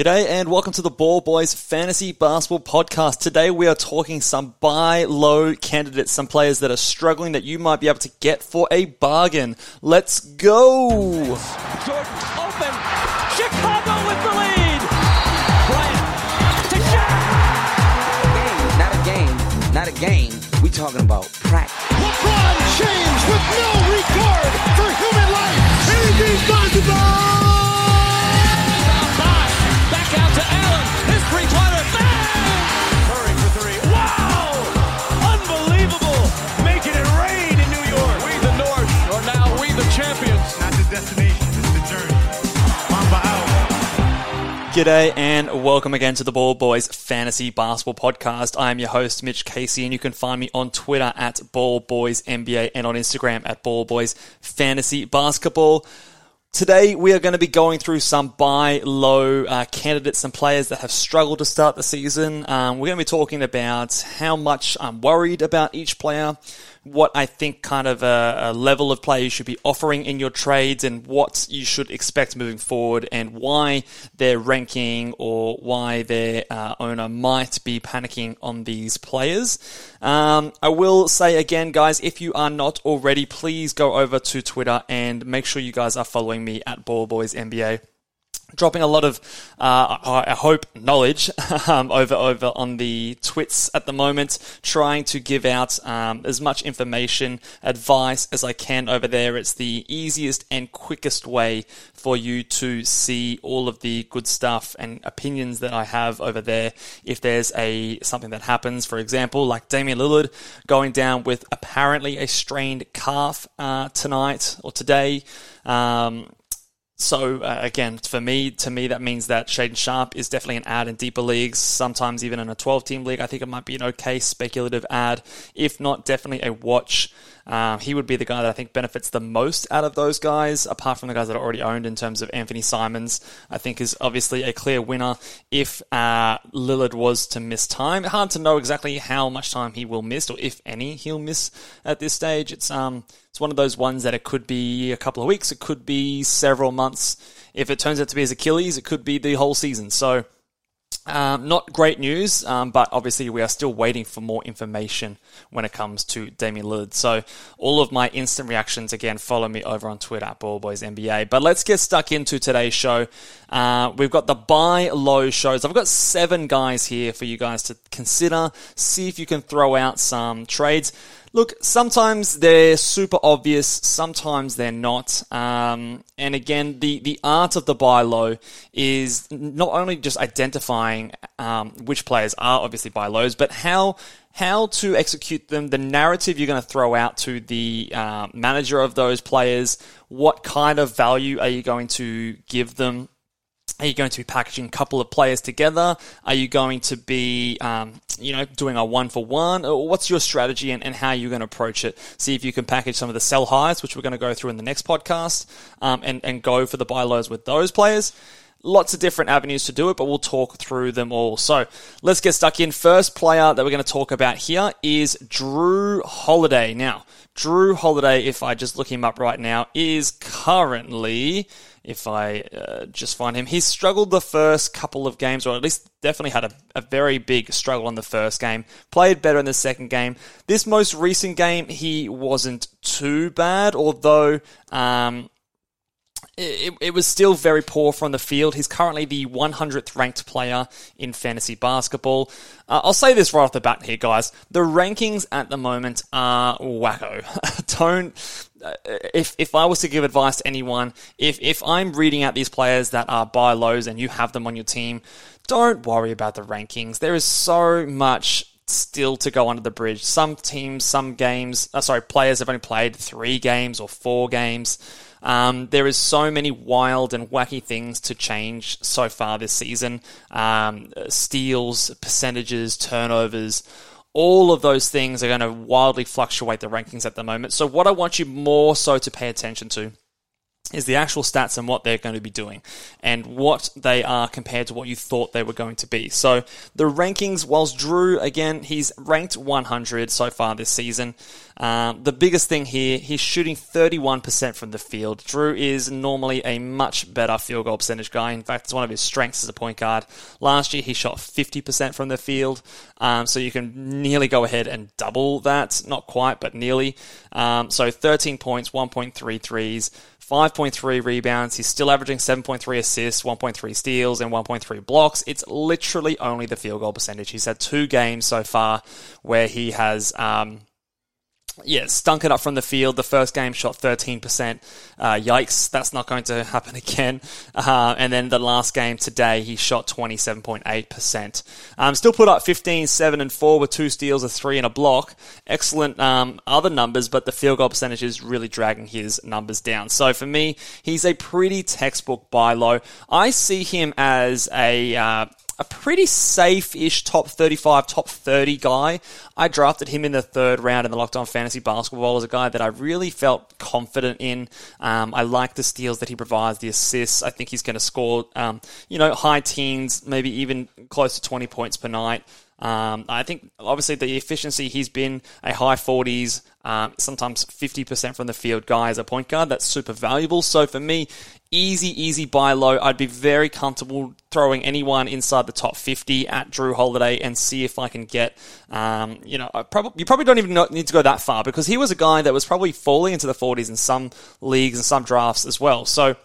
G'day and welcome to the Ball Boys Fantasy Basketball Podcast. Today we are talking some buy low candidates, some players that are struggling that you might be able to get for a bargain. Let's go! Jordan open. Chicago with the lead. Bryant to Shaq. Not a game, not a game. We talking about practice. LeBron James with no regard for human life. Anything's possible. Back G'day and welcome again to the Ball Boys Fantasy Basketball Podcast. I am your host, Mitch Casey, and you can find me on Twitter at Ball Boys NBA and on Instagram at Ball Boys Fantasy Basketball. Today, we are going to be going through some buy low uh, candidates and players that have struggled to start the season. Um, we're going to be talking about how much I'm worried about each player, what I think kind of a, a level of play you should be offering in your trades, and what you should expect moving forward, and why their ranking or why their uh, owner might be panicking on these players. Um, I will say again, guys, if you are not already, please go over to Twitter and make sure you guys are following me at Ball Boys NBA dropping a lot of, uh, I hope, knowledge um, over over on the twits at the moment, trying to give out um, as much information, advice as I can over there. It's the easiest and quickest way for you to see all of the good stuff and opinions that I have over there. If there's a something that happens, for example, like Damian Lillard going down with apparently a strained calf uh, tonight or today. Um, so uh, again, for me, to me, that means that Shaedon Sharpe is definitely an add in deeper leagues. Sometimes even in a 12-team league, I think it might be an okay speculative add. If not, definitely a watch. Uh, he would be the guy that I think benefits the most out of those guys, apart from the guys that are already owned in terms of Anthony Simons. I think is obviously a clear winner if uh, Lillard was to miss time. Hard to know exactly how much time he will miss, or if any he'll miss at this stage. It's um, it's one of those ones that it could be a couple of weeks, it could be several months. If it turns out to be his Achilles, it could be the whole season. So. Um, not great news, um, but obviously we are still waiting for more information when it comes to Damian Lillard. So all of my instant reactions, again, follow me over on Twitter at BallBoysNBA. But let's get stuck into today's show. Uh, we've got the buy low shows. I've got seven guys here for you guys to consider. See if you can throw out some trades. Look, sometimes they're super obvious, sometimes they're not. Um, and again, the, the art of the buy low is not only just identifying um, which players are obviously buy lows, but how how to execute them, the narrative you're going to throw out to the uh, manager of those players, what kind of value are you going to give them are you going to be packaging a couple of players together? Are you going to be, um, you know, doing a one for one? What's your strategy and, and how you're going to approach it? See if you can package some of the sell highs, which we're going to go through in the next podcast, um, and, and go for the buy lows with those players. Lots of different avenues to do it, but we'll talk through them all. So let's get stuck in. First player that we're going to talk about here is Jrue Holiday. Now, Jrue Holiday, if I just look him up right now, is currently if I uh, just find him. He's struggled the first couple of games, or at least definitely had a, a, very big struggle in the first game. Played better in the second game. This most recent game, he wasn't too bad, although. Um, it, it, was still very poor from the field. He's currently the 100th ranked player in fantasy basketball. Uh, I'll say this right off the bat here, guys. The rankings at the moment are wacko. Don't. Uh, if if I was to give advice to anyone, if if I'm reading out these players that are buy lows and you have them on your team, don't worry about the rankings. There is so much still to go under the bridge. Some teams, some games, uh, sorry, players have only played three games or four games. Um, there is so many wild and wacky things to change so far this season. Um, steals, percentages, turnovers all of those things are going to wildly fluctuate the rankings at the moment. So, what I want you more so to pay attention to is the actual stats and what they're going to be doing and what they are compared to what you thought they were going to be. So the rankings, whilst Jrue, again, he's ranked 100 so far this season. Um, the biggest thing here, he's shooting 31% from the field. Jrue is normally a much better field goal percentage guy. In fact, it's one of his strengths as a point guard. Last year, he shot 50% from the field. Um, so you can nearly go ahead and double that. Not quite, but nearly. Um, so 13 points, 1.3 threes. 5.3 rebounds. He's still averaging 7.3 assists, 1.3 steals, and 1.3 blocks. It's literally only the field goal percentage. He's had two games so far where he has um, yeah, stunk it up from the field. The first game shot 13%. Uh, yikes, that's not going to happen again. Uh, and then the last game today, he shot 27.8%. Um, still put up 15, 7, and 4 with two steals, a 3, and a block. Excellent um, other numbers, but the field goal percentage is really dragging his numbers down. So for me, he's a pretty textbook buy low. I see him as a uh, a pretty safe-ish top 35, top 30 guy. I drafted him in the third round in the Locked On Fantasy Basketball as a guy that I really felt confident in. Um, I like the steals that he provides, the assists. I think he's going to score, um, you know, high teens, maybe even close to 20 points per night. Um, I think obviously the efficiency he's been a high 40s, um, sometimes 50% from the field guy as a point guard. That's super valuable. So for me, easy, easy buy low. I'd be very comfortable throwing anyone inside the top 50 at Jrue Holiday and see if I can get, um, you know, probably, you probably don't even need to go that far because he was a guy that was probably falling into the 40s in some leagues and some drafts as well. So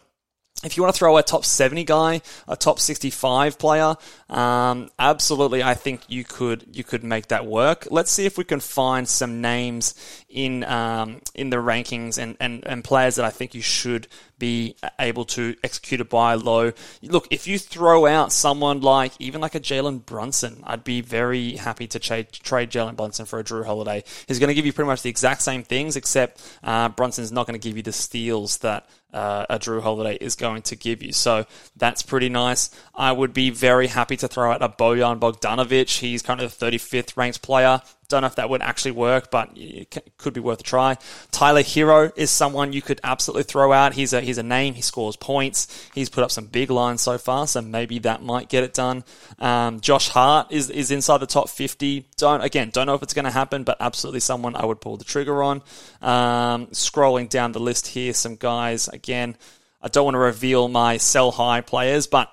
if you want to throw a top 70 guy, a top 65 player, um, absolutely, I think you could you could make that work. Let's see if we can find some names in um, in the rankings and, and, and players that I think you should be able to execute a buy low. Look, if you throw out someone like even like a Jalen Brunson, I'd be very happy to trade trade Jalen Brunson for a Jrue Holiday. He's going to give you pretty much the exact same things, except uh, Brunson's not going to give you the steals that uh, a Jrue Holiday is going to give you. So that's pretty nice. I would be very happy to throw out a Bojan Bogdanovic. He's currently the 35th ranked player. Don't know if that would actually work, but it could be worth a try. Tyler Herro is someone you could absolutely throw out. He's a he's a name. He scores points. He's put up some big lines so far, so maybe that might get it done. Um, Josh Hart is is inside the top 50. Don't again don't know if it's going to happen, but absolutely someone I would pull the trigger on. Um, scrolling down the list here, some guys again. I don't want to reveal my sell high players, but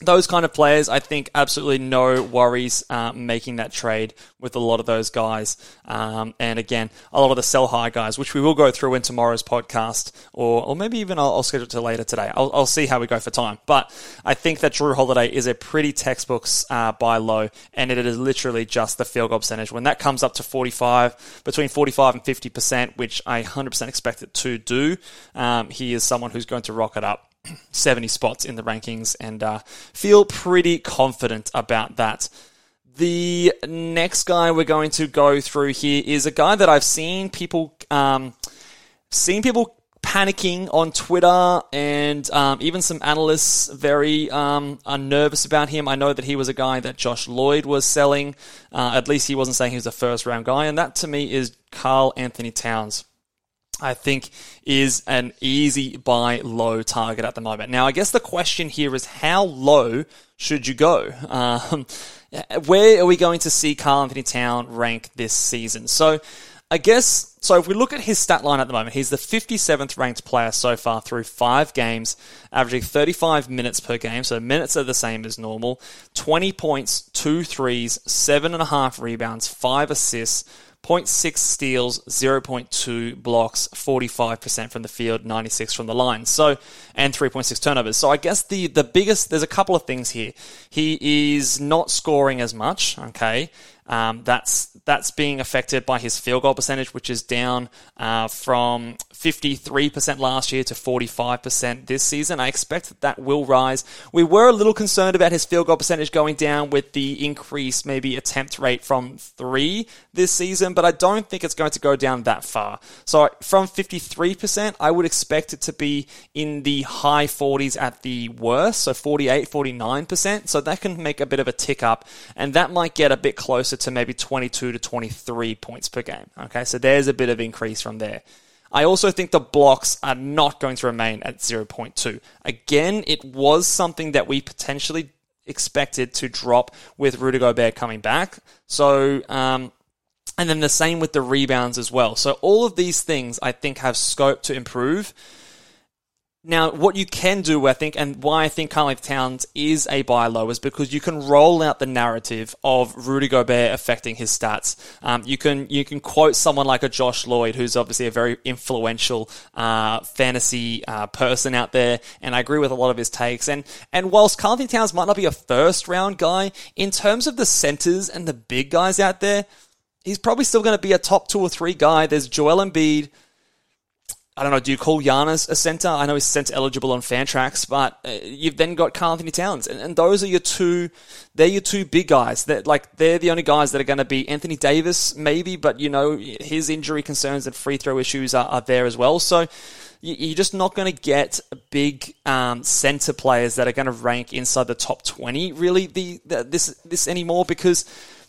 those kind of players, I think absolutely no worries uh, making that trade with a lot of those guys. Um, and again, a lot of the sell high guys, which we will go through in tomorrow's podcast, or, or maybe even I'll, I'll schedule it to later today. I'll, I'll, see how we go for time. But I think that Jrue Holiday is a pretty textbook uh, buy low, and it is literally just the field goal percentage. When that comes up to 45, between 45 and 50%, which I 100% expect it to do, um, he is someone who's going to rock it up 70 spots in the rankings and uh, feel pretty confident about that. The next guy we're going to go through here is a guy that I've seen people um, seen people panicking on Twitter, and um, even some analysts very um, are nervous about him. I know that he was a guy that Josh Lloyd was selling. Uh, at least he wasn't saying he was a first round guy, and that to me is Karl-Anthony Towns. I think is an easy buy low target at the moment. Now, I guess the question here is how low should you go? Um, where are we going to see Karl-Anthony Town rank this season? So, I guess, so if we look at his stat line at the moment, he's the 57th ranked player so far through five games, averaging 35 minutes per game, so minutes are the same as normal, 20 points, two threes, seven and a half rebounds, five assists, 0.6 steals, 0.2 blocks, 45% from the field, 96 from the line. So, and 3.6 turnovers. So I guess the, the biggest, there's a couple of things here. He is not scoring as much, okay? Um, that's that's being affected by his field goal percentage, which is down uh, from 53% last year to 45% this season. I expect that that will rise. We were a little concerned about his field goal percentage going down with the increased maybe attempt rate from three this season, but I don't think it's going to go down that far. So from 53%, I would expect it to be in the high 40s at the worst, so 48, 49%. So that can make a bit of a tick up, and that might get a bit closer to maybe 22 to 23 points per game. Okay, so there's a bit of increase from there. I also think the blocks are not going to remain at 0.2. Again, it was something that we potentially expected to drop with Rudy Gobert coming back. So, um, and then the same with the rebounds as well. So all of these things I think have scope to improve. Now, what you can do, I think, and why I think Karl Towns is a buy low is because you can roll out the narrative of Rudy Gobert affecting his stats. Um, you can you can quote someone like a Josh Lloyd, who's obviously a very influential uh, fantasy uh, person out there, and I agree with a lot of his takes. And and whilst Karl Towns might not be a first round guy, in terms of the centers and the big guys out there, he's probably still going to be a top two or three guy. There's Joel Embiid. I don't know, do you call Giannis a center? I know he's center eligible on Fantrax, but uh, you've then got Karl Anthony Towns, and, and, those are your two. They're your two big guys. That like they're the only guys that are going to be Anthony Davis, maybe, but you know his injury concerns and free throw issues are, are there as well. So you're just not going to get big um, center players that are going to rank inside the top 20 really the, the this this anymore because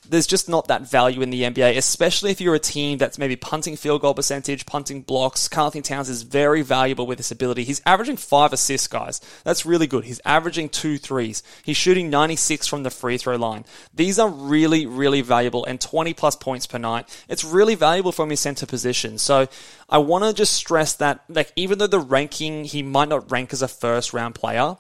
there's just not that value in the NBA, especially if you're a team that's maybe punting field goal percentage, punting blocks. Karl-Anthony Towns is very valuable with this ability. He's averaging five assists, guys. That's really good. He's averaging two threes. He's shooting 96 from the free throw line. These are really, really valuable and 20 plus points per night. It's really valuable from his center position. So I want to just stress that, like, even though the ranking, he might not rank as a first round player,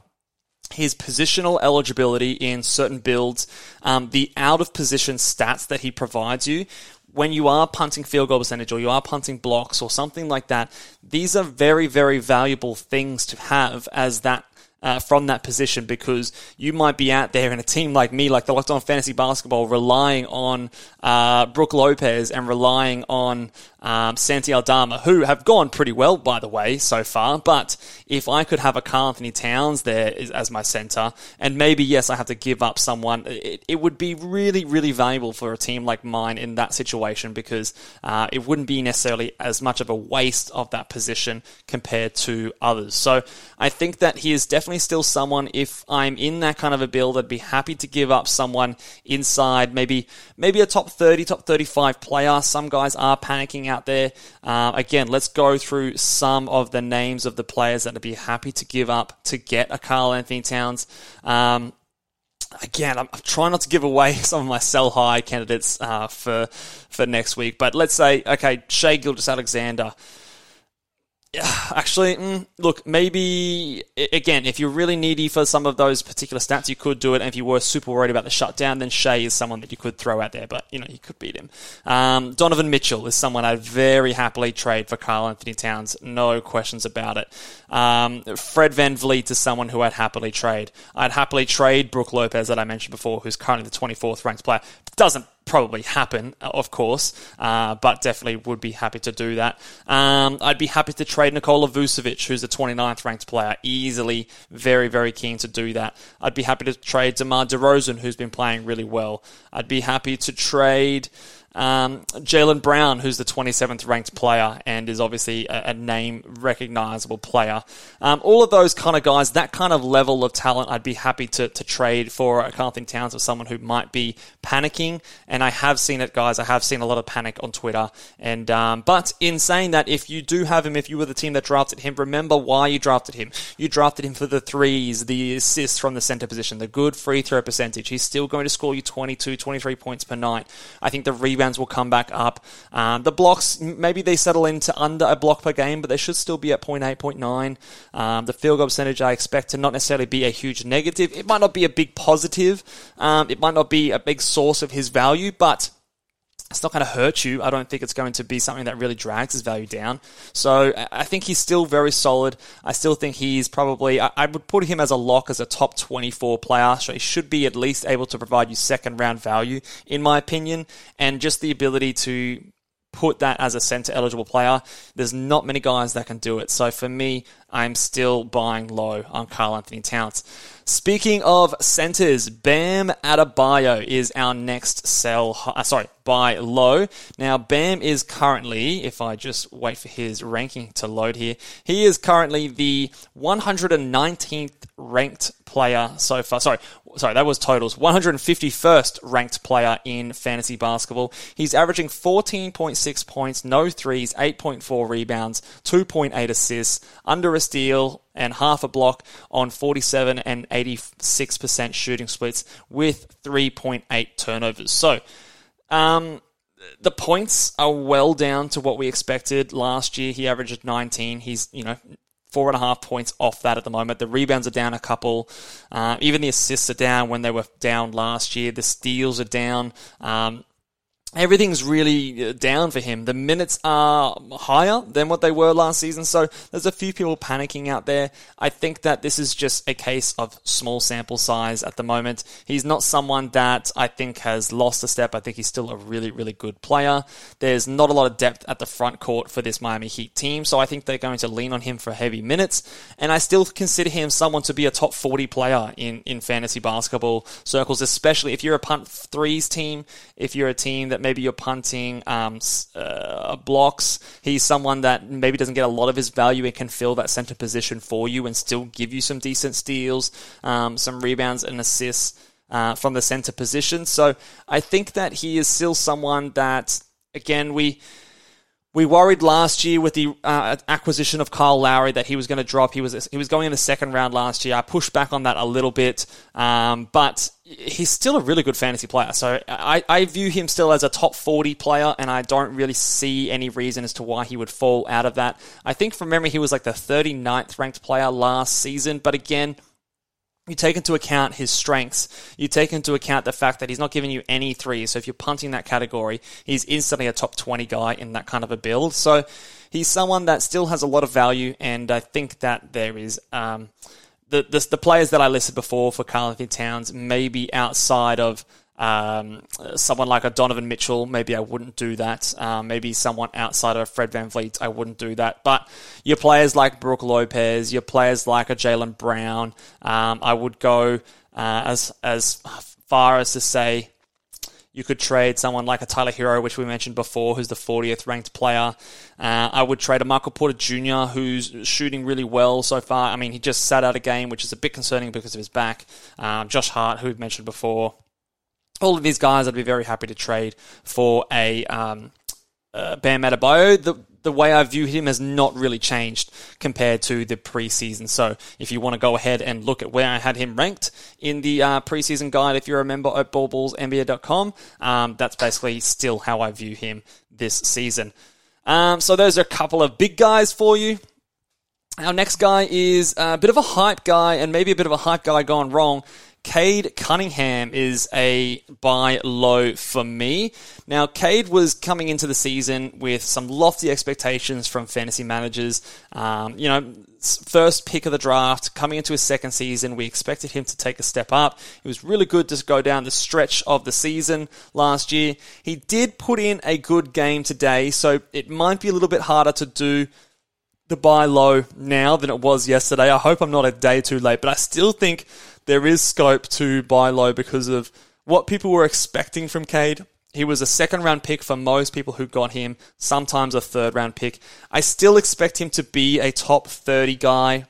his positional eligibility in certain builds, um, the out of position stats that he provides you. When you are punting field goal percentage or you are punting blocks or something like that, these are very, very valuable things to have as that uh, from that position because you might be out there in a team like me, like the Locked On Fantasy Basketball, relying on uh, Brook Lopez and relying on um, Santi Aldama, who have gone pretty well, by the way, so far. But if I could have a Karl Anthony Towns there as my center, and maybe, yes, I have to give up someone, it, it would be really, really valuable for a team like mine in that situation because uh, it wouldn't be necessarily as much of a waste of that position compared to others. So I think that he is definitely still someone, if I'm in that kind of a build, I'd be happy to give up someone inside, maybe, maybe a top 30, top 35 player. Some guys are panicking out there. Uh, again, let's go through some of the names of the players that would be happy to give up to get a Karl-Anthony Towns. Um, again, I'm, I'm, trying not to give away some of my sell high candidates uh, for for next week, but let's say okay, Shai Gilgeous-Alexander. Actually, mm, look, maybe again, if you're really needy for some of those particular stats, you could do it. And if you were super worried about the shutdown, then Shai is someone that you could throw out there. But you know, you could beat him. Um, Donovan Mitchell is someone I'd very happily trade for Karl Anthony Towns, no questions about it. Um, Fred VanVleet is someone who I'd happily trade. I'd happily trade Brook Lopez that I mentioned before, who's currently the 24th ranked player. Doesn't probably happen, of course, uh, but definitely would be happy to do that. Um, I'd be happy to trade Nikola Vucevic, who's the 29th ranked player, easily. Very, very keen to do that. I'd be happy to trade DeMar DeRozan, who's been playing really well. I'd be happy to trade. Um, Jaylen Brown, who's the 27th ranked player and is obviously a, a name recognizable player. Um, all of those kind of guys, that kind of level of talent, I'd be happy to, to trade for a Karl-Anthony Towns or someone who might be panicking. And I have seen it, guys. I have seen a lot of panic on Twitter. And um, but in saying that, if you do have him, if you were the team that drafted him, remember why you drafted him. You drafted him for the threes, the assists from the center position, the good free throw percentage. He's still going to score you 22, 23 points per night. I think the rebounds will come back up. Um, the blocks, maybe they settle into under a block per game, but they should still be at 0.8, 0.9. Um, the field goal percentage I expect to not necessarily be a huge negative. It might not be a big positive. Um, it might not be a big source of his value, but it's not going to hurt you. I don't think it's going to be something that really drags his value down. So I think he's still very solid. I still think he's probably, I, would put him as a lock as a top 24 player. So he should be at least able to provide you second round value, in my opinion. And just the ability to put that as a center eligible player. There's not many guys that can do it. So for me, I'm still buying low on Karl-Anthony Towns. Speaking of centers, Bam Adebayo is our next sell. Uh, sorry, buy low. Now, Bam is currently, if I just wait for his ranking to load here, he is currently the 119th ranked player so far. Sorry, sorry, that was totals. 151st ranked player in fantasy basketball. He's averaging 14.6 points, no threes, 8.4 rebounds, 2.8 assists, under a steal, and half a block on 47 and 86% shooting splits with 3.8 turnovers. So, um, the points are well down to what we expected last year. He averaged 19. He's, you know, four and a half points off that at the moment. The rebounds are down a couple. Uh, even the assists are down when they were down last year. The steals are down. Um, everything's really uh, down for him. The minutes are higher than what they were last season, so there's a few people panicking out there. I think that this is just a case of small sample size at the moment. He's not someone that I think has lost a step. I think he's still a really, really good player. There's not a lot of depth at the front court for this Miami Heat team, so I think they're going to lean on him for heavy minutes, and I still consider him someone to be a top 40 player in, in fantasy basketball circles, especially if you're a punt threes team, if you're a team that that maybe you're punting um, uh, blocks. He's someone that maybe doesn't get a lot of his value and can fill that center position for you and still give you some decent steals, um, some rebounds and assists uh, from the center position. So I think that he is still someone that, again, we we worried last year with the uh, acquisition of Kyle Lowry that he was going to drop. He was he was going in the second round last year. I pushed back on that a little bit, um, but he's still a really good fantasy player. So I, I view him still as a top 40 player, and I don't really see any reason as to why he would fall out of that. I think from memory, he was like the 39th ranked player last season, but again, you take into account his strengths. You take into account the fact that he's not giving you any threes. So if you're punting that category, he's instantly a top 20 guy in that kind of a build. So he's someone that still has a lot of value, and I think that there is. Um, the, the, the players that I listed before for Karl-Anthony Towns, maybe outside of um, someone like a Donovan Mitchell, maybe I wouldn't do that. Um, maybe someone outside of Fred VanVleet, I wouldn't do that. But your players like Brook Lopez, your players like a Jaylen Brown, um, I would go uh, as as far as to say you could trade someone like a Tyler Herro, which we mentioned before, who's the 40th ranked player. Uh, I would trade a Michael Porter Jr., who's shooting really well so far. I mean, he just sat out a game, which is a bit concerning because of his back. Um, Josh Hart, who we've mentioned before all of these guys I'd be very happy to trade for a um, uh, Bam Adebayo. The the way I view him has not really changed compared to the preseason. So if you want to go ahead and look at where I had him ranked in the uh, preseason guide, if you're a member at ballboysnba.com, um, that's basically still how I view him this season. Um, so those are a couple of big guys for you. Our next guy is a bit of a hype guy and maybe a bit of a hype guy gone wrong. Cade Cunningham is a buy low for me. Now, Cade was coming into the season with some lofty expectations from fantasy managers. Um, you know, first pick of the draft, coming into his second season, we expected him to take a step up. He was really good to go down the stretch of the season last year. He did put in a good game today, so it might be a little bit harder to do the buy low now than it was yesterday. I hope I'm not a day too late, but I still think there is scope to buy low because of what people were expecting from Cade. He was a second round pick for most people who got him, sometimes a third round pick. I still expect him to be a top 30 guy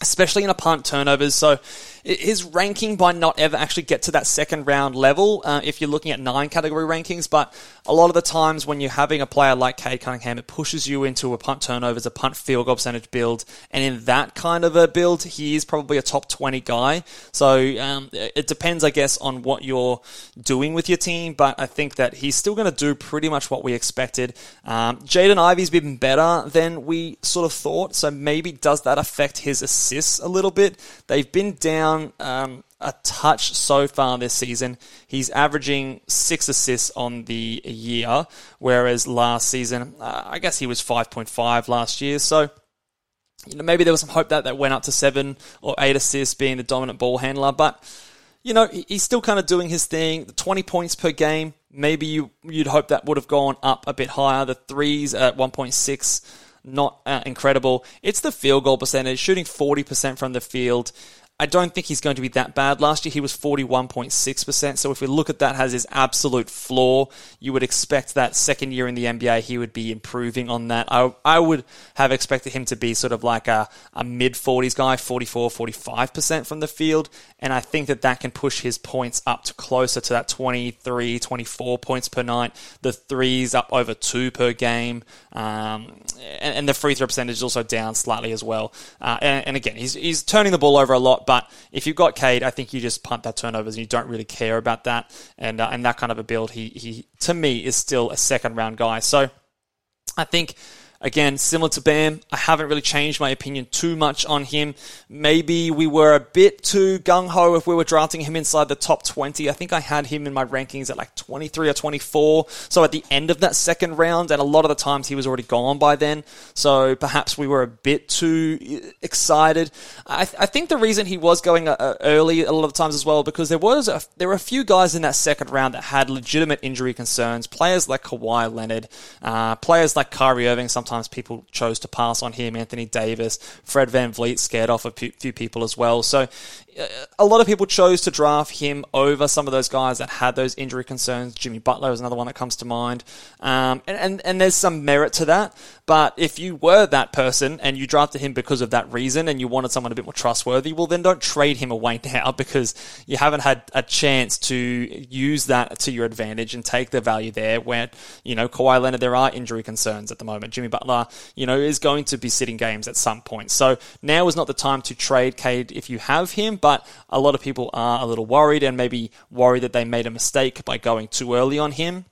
especially in a punt turnovers. So his ranking might not ever actually get to that second round level uh, if you're looking at nine category rankings. But a lot of the times when you're having a player like Cade Cunningham, it pushes you into a punt turnovers, a punt field goal percentage build. And in that kind of a build, he is probably a top 20 guy. So um, it depends, I guess, on what you're doing with your team. But I think that he's still going to do pretty much what we expected. Um, Jaden Ivey's been better than we sort of thought. So maybe does that affect his assists a little bit? They've been down um, a touch so far this season. He's averaging six assists on the year, whereas last season, uh, I guess he was 5.5 last year. So, you know, maybe there was some hope that that went up to seven or eight assists being the dominant ball handler, but you know, he's still kind of doing his thing. The 20 points per game. Maybe you, you'd hope that would have gone up a bit higher. The threes at 1.6, not uh, incredible. It's the field goal percentage, shooting 40% from the field. I don't think he's going to be that bad. Last year he was 41.6%. So if we look at that as his absolute floor, you would expect that second year in the NBA he would be improving on that. I, I would have expected him to be sort of like a, a mid 40s guy, 44, 45% from the field. And I think that that can push his points up to closer to that 23, 24 points per night. The threes up over two per game. Um, and, and, the free throw percentage is also down slightly as well. Uh, and, and again, he's, he's turning the ball over a lot but if you've got Cade, I think you just punt that turnovers and you don't really care about that. And uh, and that kind of a build, he he to me is still a second round guy. So I think Again, similar to Bam, I haven't really changed my opinion too much on him. Maybe we were a bit too gung ho if we were drafting him inside the top 20. I think I had him in my rankings at like 23 or 24. So at the end of that second round, and a lot of the times he was already gone by then. So perhaps we were a bit too excited. I, th- I think the reason he was going uh, early a lot of times as well because there was a, there were a few guys in that second round that had legitimate injury concerns. Players like Kawhi Leonard, uh, players like Kyrie Irving. Sometimes sometimes people chose to pass on him. Anthony Davis, Fred VanVleet scared off a few people as well. So a lot of people chose to draft him over some of those guys that had those injury concerns. Jimmy Butler is another one that comes to mind. Um, and, and, and there's some merit to that. But if you were that person and you drafted him because of that reason and you wanted someone a bit more trustworthy, well, then don't trade him away now because you haven't had a chance to use that to your advantage and take the value there where, you know, Kawhi Leonard, there are injury concerns at the moment. Jimmy Butler, you know, is going to be sitting games at some point. So now is not the time to trade Cade if you have him but a lot of people are a little worried and maybe worried that they made a mistake by going too early on him.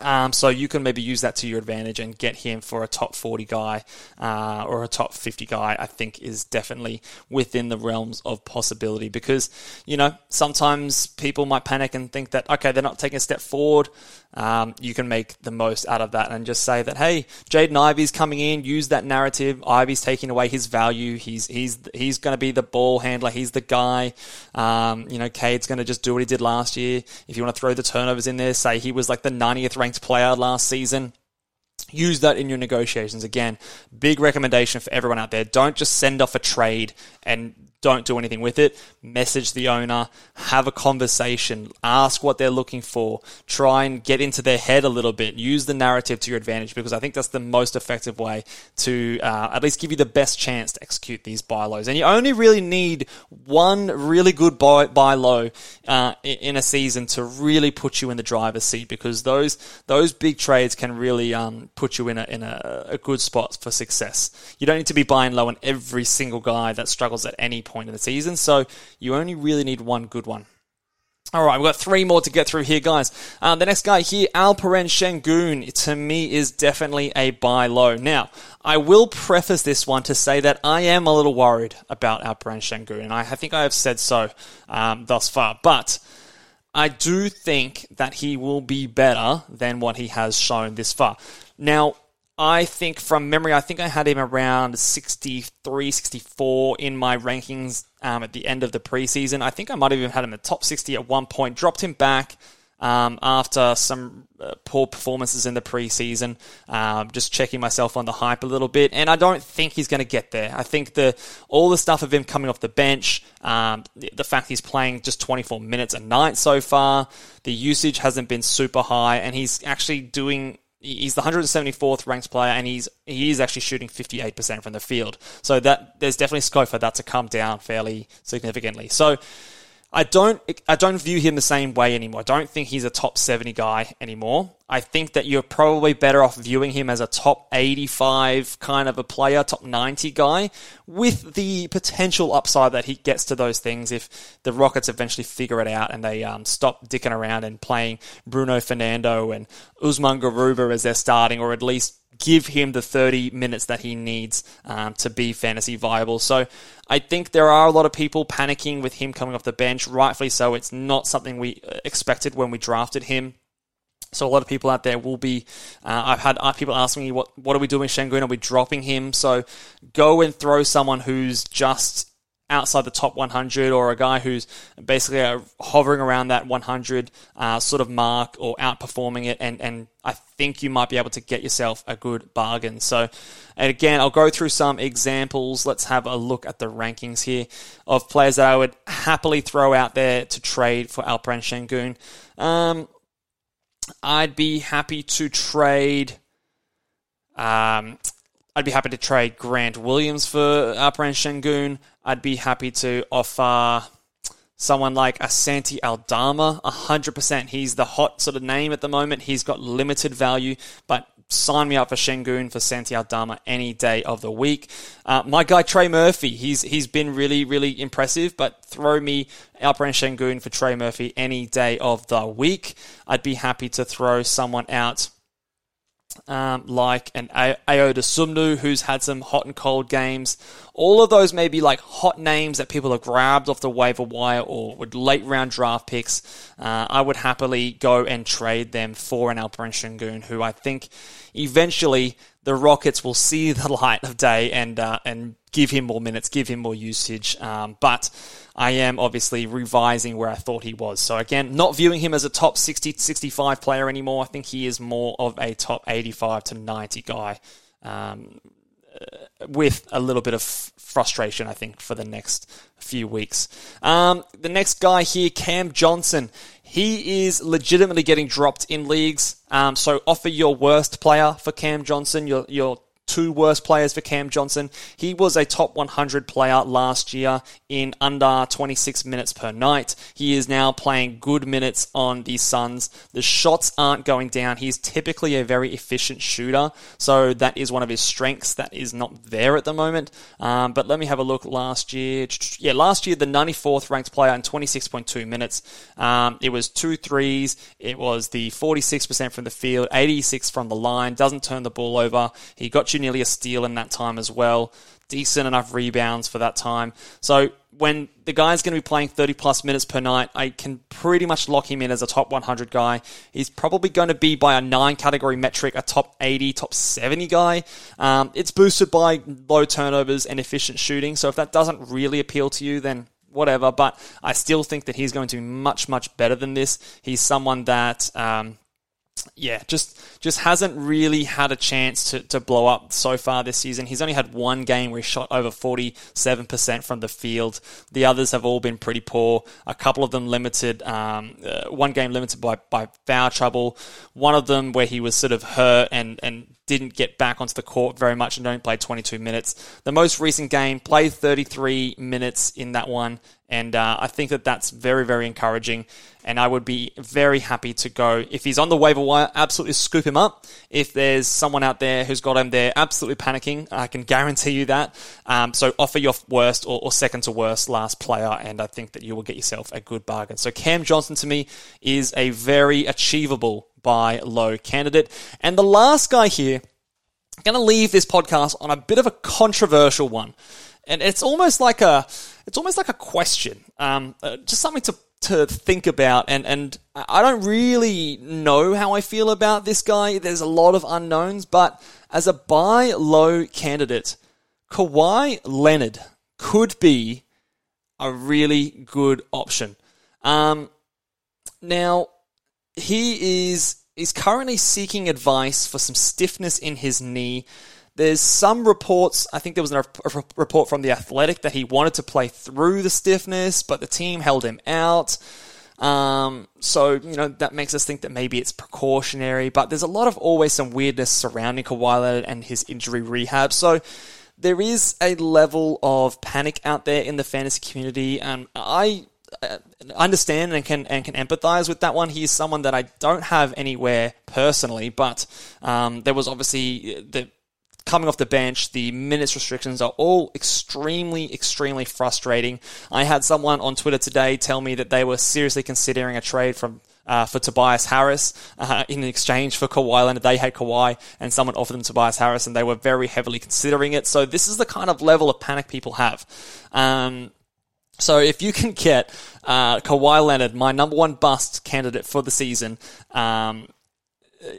Um, so you can maybe use that to your advantage and get him for a top 40 guy uh, or a top 50 guy, I think is definitely within the realms of possibility because, you know, sometimes people might panic and think that, okay, they're not taking a step forward. Um, you can make the most out of that and just say that, hey, Jaden Ivey's coming in, use that narrative. Ivey's taking away his value. He's, he's, he's going to be the ball handler. He's the guy. Um, you know, Cade's going to just do what he did last year. If you want to throw the turnovers in there, say he was like the 90th ranked player last season. Use that in your negotiations. Again, big recommendation for everyone out there. Don't just send off a trade and don't do anything with it. Message the owner, have a conversation, ask what they're looking for, try and get into their head a little bit, use the narrative to your advantage because I think that's the most effective way to uh, at least give you the best chance to execute these buy lows. And you only really need one really good buy, buy low uh, in a season to really put you in the driver's seat because those those big trades can really um, put you in a in a, a good spot for success. You don't need to be buying low on every single guy that struggles at any point in the season. So you only really need one good one. All right, we've got three more to get through here, guys. Um, the next guy here, Alperen Sengun, to me is definitely a buy low. Now, I will preface this one to say that I am a little worried about Alperen Sengun, and I think I have said so um, thus far. But I do think that he will be better than what he has shown this far. Now, I think from memory, I think I had him around 63, 64 in my rankings um, at the end of the preseason. I think I might have even had him in the top 60 at one point, dropped him back um, after some uh, poor performances in the preseason. Um, just checking myself on the hype a little bit, and I don't think he's going to get there. I think the all the stuff of him coming off the bench, um, the, the, fact he's playing just 24 minutes a night so far, the usage hasn't been super high, and he's actually doing he's the 174th ranked player, and he's he is actually shooting 58% from the field. So that there's definitely scope for that to come down fairly significantly. So I don't I don't view him the same way anymore. I don't think he's a top 70 guy anymore. I think that you're probably better off viewing him as a top 85 kind of a player, top 90 guy, with the potential upside that he gets to those things if the Rockets eventually figure it out and they um, stop dicking around and playing Bruno Fernando and Usman Garuba as they're starting, or at least give him the 30 minutes that he needs um, to be fantasy viable. So I think there are a lot of people panicking with him coming off the bench, rightfully so. It's not something we uh, expected when we drafted him. So a lot of people out there will be. Uh, I've had uh, people asking me, "What what are we doing, Sengun? Are we dropping him?" So go and throw someone who's just outside the top 100 or a guy who's basically uh, hovering around that 100 uh, sort of mark or outperforming it and, and I think you might be able to get yourself a good bargain. So and again, I'll go through some examples. Let's have a look at the rankings here of players that I would happily throw out there to trade for Alperen Sengun. Um, I'd be happy to trade. Um, I'd be happy to trade Grant Williams for Alperen Sengun. I'd be happy to offer someone like Santi Aldama. 100%. He's the hot sort of name at the moment. He's got limited value, but sign me up for Sengun for Santi Aldama any day of the week. Uh, my guy Trey Murphy, he's he's been really really impressive, but throw me Alperen Sengun for Trey Murphy any day of the week. I'd be happy to throw someone out um, like an Ayo Dosunmu, who's had some hot and cold games. All of those may be like hot names that people have grabbed off the waiver wire or would late round draft picks. Uh, I would happily go and trade them for an Alperen Sengun, who I think eventually the Rockets will see the light of day and uh, and give him more minutes, give him more usage. Um, but I am obviously revising where I thought he was. So again, not viewing him as a top 60 65 player anymore. I think he is more of a top 85 to 90 guy. Um, uh, with a little bit of frustration, I think, for the next few weeks. Um, the next guy here, Cam Johnson. He is legitimately getting dropped in leagues. Um, so offer your worst player for Cam Johnson, your your two worst players for Cam Johnson. He was a top 100 player last year in under 26 minutes per night. He is now playing good minutes on the Suns. The shots aren't going down. He's typically a very efficient shooter, so that is one of his strengths that is not there at the moment. Um, but let me have a look last year. Yeah, last year, the 94th ranked player in 26.2 minutes. Um, it was two threes. It was the 46% from the field, 86 from the line, doesn't turn the ball over. He got you nearly a steal in that time as well. Decent enough rebounds for that time. So when the guy's going to be playing 30 plus minutes per night, I can pretty much lock him in as a top 100 guy. He's probably going to be by a nine category metric, a top 80, top 70 guy. Um, it's boosted by low turnovers and efficient shooting. So if that doesn't really appeal to you, then whatever. But I still think that he's going to be much, much better than this. He's someone that um, yeah, just just hasn't really had a chance to, to blow up so far this season. He's only had one game where he shot over 47% from the field. The others have all been pretty poor. A couple of them limited, um, uh, one game limited by, by foul trouble. One of them where he was sort of hurt and, and didn't get back onto the court very much and only played 22 minutes. The most recent game, played 33 minutes in that one, and uh, I think that that's very, very encouraging. And I would be very happy to go. If he's on the waiver wire, absolutely scoop him up. If there's someone out there who's got him there, absolutely panicking, I can guarantee you that. Um, so offer your worst or, or second to worst last player, and I think that you will get yourself a good bargain. So Cam Johnson to me is a very achievable buy low candidate. And the last guy here, I'm going to leave this podcast on a bit of a controversial one. And it's almost like a, it's almost like a question, um, uh, just something to to think about and and I don't really know how I feel about this guy. There's a lot of unknowns, but as a buy low candidate, Kawhi Leonard could be a really good option. Um, now he is is currently seeking advice for some stiffness in his knee. There's some reports, I think there was a report from The Athletic that he wanted to play through the stiffness, but the team held him out. Um, so, you know, that makes us think that maybe it's precautionary, but there's a lot of always some weirdness surrounding Kawhi Leonard and his injury rehab. So, there is a level of panic out there in the fantasy community, and I understand and can and can empathize with that one. He's someone that I don't have anywhere personally, but um, there was obviously the coming off the bench, the minutes restrictions are all extremely, extremely frustrating. I had someone on Twitter today tell me that they were seriously considering a trade from uh, for Tobias Harris uh, in exchange for Kawhi Leonard. They had Kawhi, and someone offered them Tobias Harris, and they were very heavily considering it. So this is the kind of level of panic people have. Um, so if you can get uh, Kawhi Leonard, my number one bust candidate for the season, um,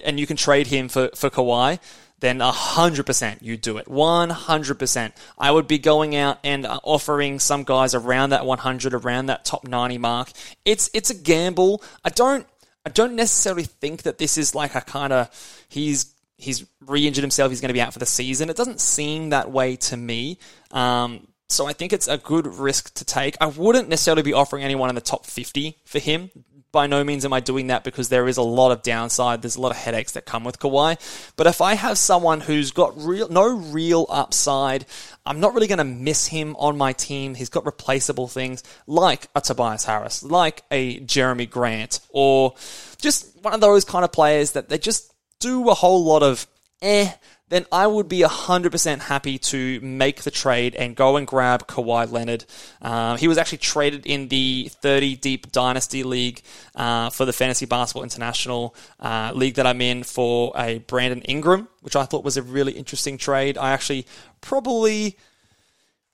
and you can trade him for for Kawhi then 100% you do it. 100%. I would be going out and uh, offering some guys around that 100, around that top 90 mark. It's it's a gamble. I don't I don't necessarily think that this is like a kind of he's he's re-injured himself. He's going to be out for the season. It doesn't seem that way to me. Um, so I think it's a good risk to take. I wouldn't necessarily be offering anyone in the top 50 for him by no means am I doing that because there is a lot of downside. There's a lot of headaches that come with Kawhi. But if I have someone who's got real, no real upside, I'm not really going to miss him on my team. He's got replaceable things like a Tobias Harris, like a Jerami Grant, or just one of those kind of players that they just do a whole lot of eh then I would be 100% happy to make the trade and go and grab Kawhi Leonard. Uh, he was actually traded in the 30 Deep Dynasty League uh, for the Fantasy Basketball International uh, League that I'm in for a Brandon Ingram, which I thought was a really interesting trade. I actually probably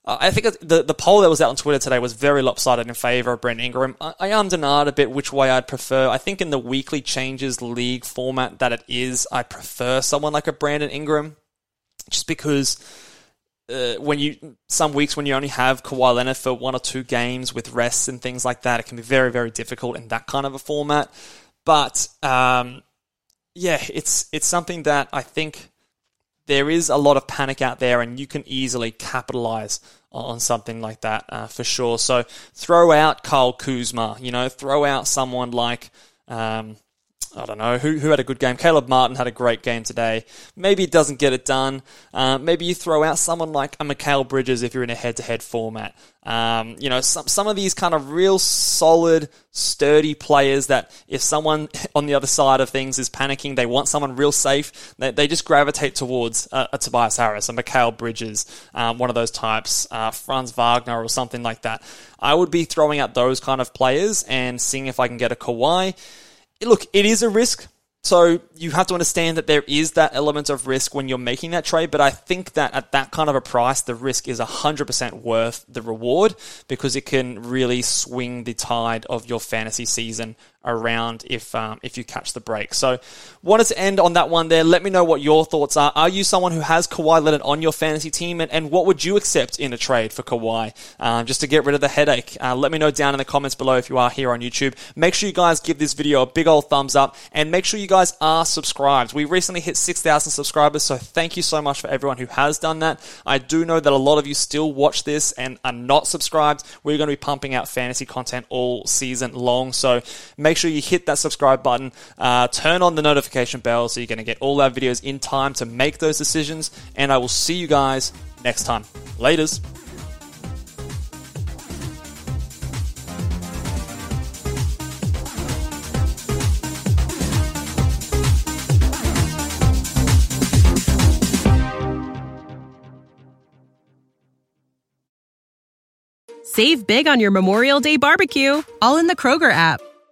uh, I think the the poll that was out on Twitter today was very lopsided in favor of Brandon Ingram. I, I ummed and a bit which way I'd prefer. I think in the weekly changes league format that it is, I prefer someone like a Brandon Ingram, just because uh, when you some weeks when you only have Kawhi Leonard for one or two games with rests and things like that, it can be very very difficult in that kind of a format. But um, yeah, it's it's something that I think there is a lot of panic out there, and you can easily capitalize on something like that uh, for sure. So throw out Kyle Kuzma, you know, throw out someone like. Um, I don't know who who had a good game. Caleb Martin had a great game today. Maybe it doesn't get it done. Uh, maybe you throw out someone like a Mikal Bridges if you're in a head-to-head format. Um, you know, some some of these kind of real solid, sturdy players that if someone on the other side of things is panicking, they want someone real safe. They, they just gravitate towards a, a Tobias Harris, a Mikal Bridges, um, one of those types, uh, Franz Wagner or something like that. I would be throwing out those kind of players and seeing if I can get a Kawhi look, it is a risk. So you have to understand that there is that element of risk when you're making that trade, but I think that at that kind of a price, the risk is 100% worth the reward because it can really swing the tide of your fantasy season around if um, if you catch the break. So wanted to end on that one there. Let me know what your thoughts are. Are you someone who has Kawhi Leonard on your fantasy team, and, and what would you accept in a trade for Kawhi um, just to get rid of the headache? Uh, let me know down in the comments below if you are here on YouTube. Make sure you guys give this video a big old thumbs up, and make sure you guys are subscribed. We recently hit 6,000 subscribers, so thank you so much for everyone who has done that. I do know that a lot of you still watch this and are not subscribed. We're going to be pumping out fantasy content all season long, so make make sure you hit that subscribe button, uh, turn on the notification bell so you're going to get all our videos in time to make those decisions. And I will see you guys next time. Laters. Save big on your Memorial Day barbecue, all in the Kroger app.